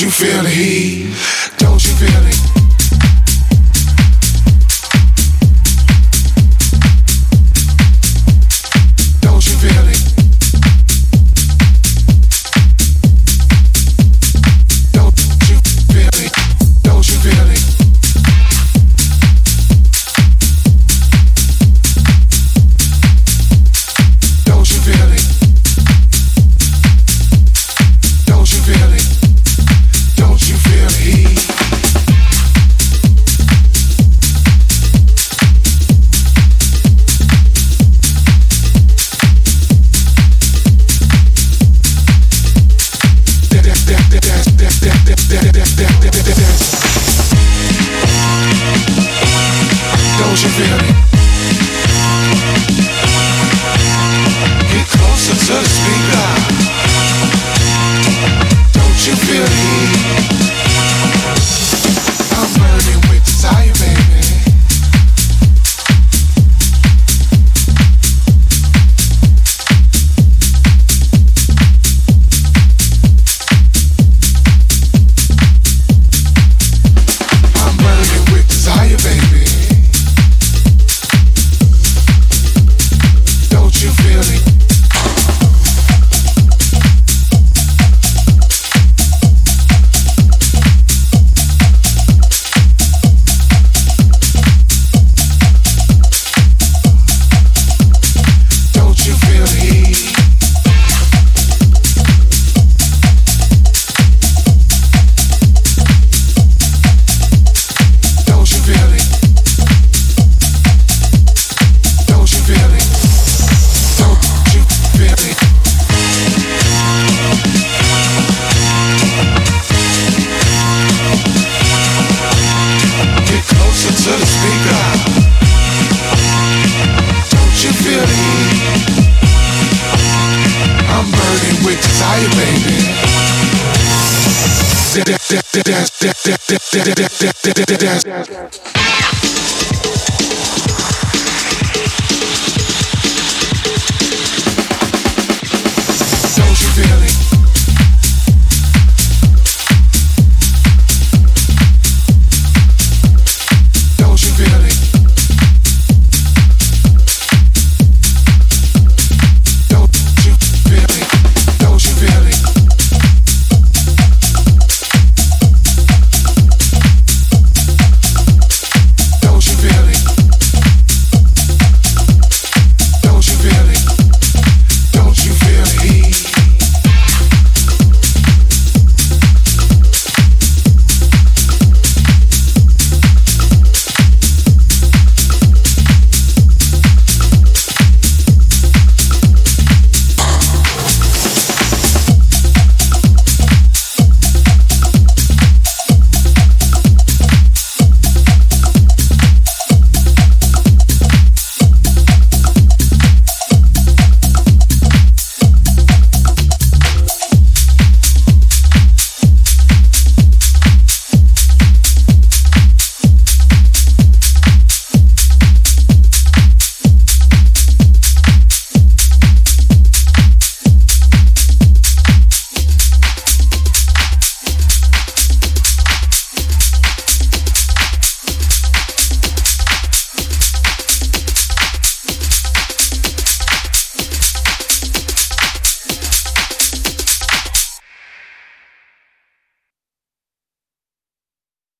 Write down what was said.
you feel the heat? Don't you feel it? don't you feel it? Get closer to the speaker. Don't you feel it? baby. Dance, dance, dance, dance, dance, dance, dance.